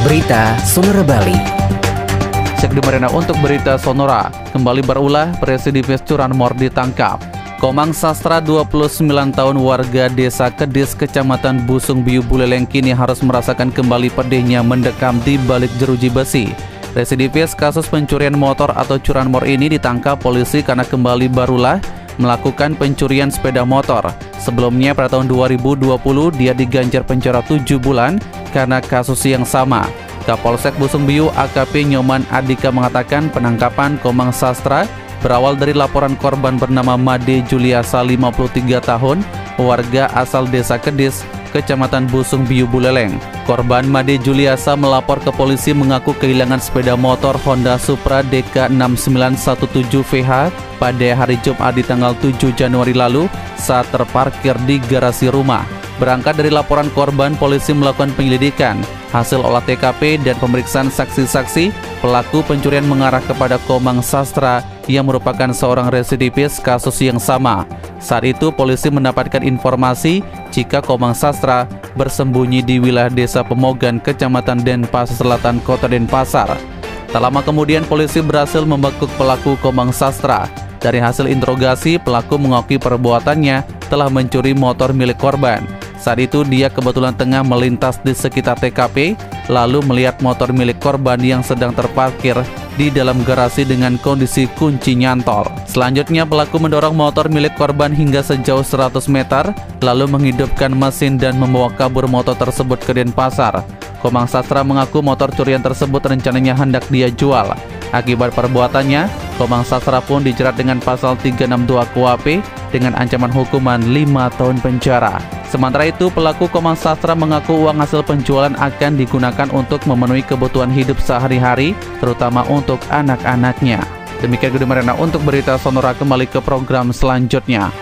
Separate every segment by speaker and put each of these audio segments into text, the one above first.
Speaker 1: Berita Sonora Bali.
Speaker 2: Cek di Marina untuk berita Sonora. Kembali berulah, Presidivis Curanmor ditangkap. Komang Sastra 29 tahun warga desa Kedis Kecamatan Busung Biu Buleleng kini harus merasakan kembali pedihnya mendekam di balik jeruji besi. Residivis kasus pencurian motor atau curanmor ini ditangkap polisi karena kembali barulah melakukan pencurian sepeda motor. Sebelumnya pada tahun 2020 dia diganjar penjara 7 bulan karena kasus yang sama. Kapolsek Busung Biu AKP Nyoman Adika mengatakan penangkapan Komang Sastra berawal dari laporan korban bernama Made Juliasa 53 tahun, warga asal desa Kedis, Kecamatan Busung Biu Buleleng. Korban Made Juliasa melapor ke polisi mengaku kehilangan sepeda motor Honda Supra DK6917 VH pada hari Jumat di tanggal 7 Januari lalu saat terparkir di garasi rumah. Berangkat dari laporan korban, polisi melakukan penyelidikan. Hasil olah TKP dan pemeriksaan saksi-saksi, pelaku pencurian mengarah kepada Komang Sastra yang merupakan seorang residivis kasus yang sama. Saat itu polisi mendapatkan informasi jika Komang Sastra bersembunyi di wilayah Desa Pemogan, Kecamatan Denpasar Selatan, Kota Denpasar. Tak lama kemudian polisi berhasil membekuk pelaku Komang Sastra. Dari hasil interogasi, pelaku mengakui perbuatannya telah mencuri motor milik korban. Saat itu dia kebetulan tengah melintas di sekitar TKP, lalu melihat motor milik korban yang sedang terparkir di dalam garasi dengan kondisi kunci nyantol. Selanjutnya pelaku mendorong motor milik korban hingga sejauh 100 meter, lalu menghidupkan mesin dan membawa kabur motor tersebut ke Denpasar. Komang Sastra mengaku motor curian tersebut rencananya hendak dia jual. Akibat perbuatannya, Komang Sastra pun dijerat dengan pasal 362 KUHP dengan ancaman hukuman 5 tahun penjara. Sementara itu, pelaku Komang Sastra mengaku uang hasil penjualan akan digunakan untuk memenuhi kebutuhan hidup sehari-hari, terutama untuk anak-anaknya. Demikian Gede Marina untuk berita Sonora kembali ke program selanjutnya.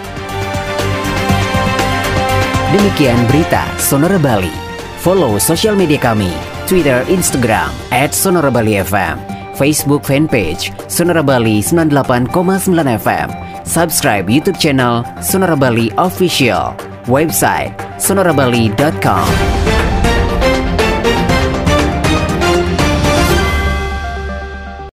Speaker 1: Demikian berita Sonora Bali. Follow sosial media kami, Twitter, Instagram, at Sonora Bali FM, Facebook fanpage Sonora Bali 98,9 FM, subscribe YouTube channel Sonora Bali Official website sonorabali.com.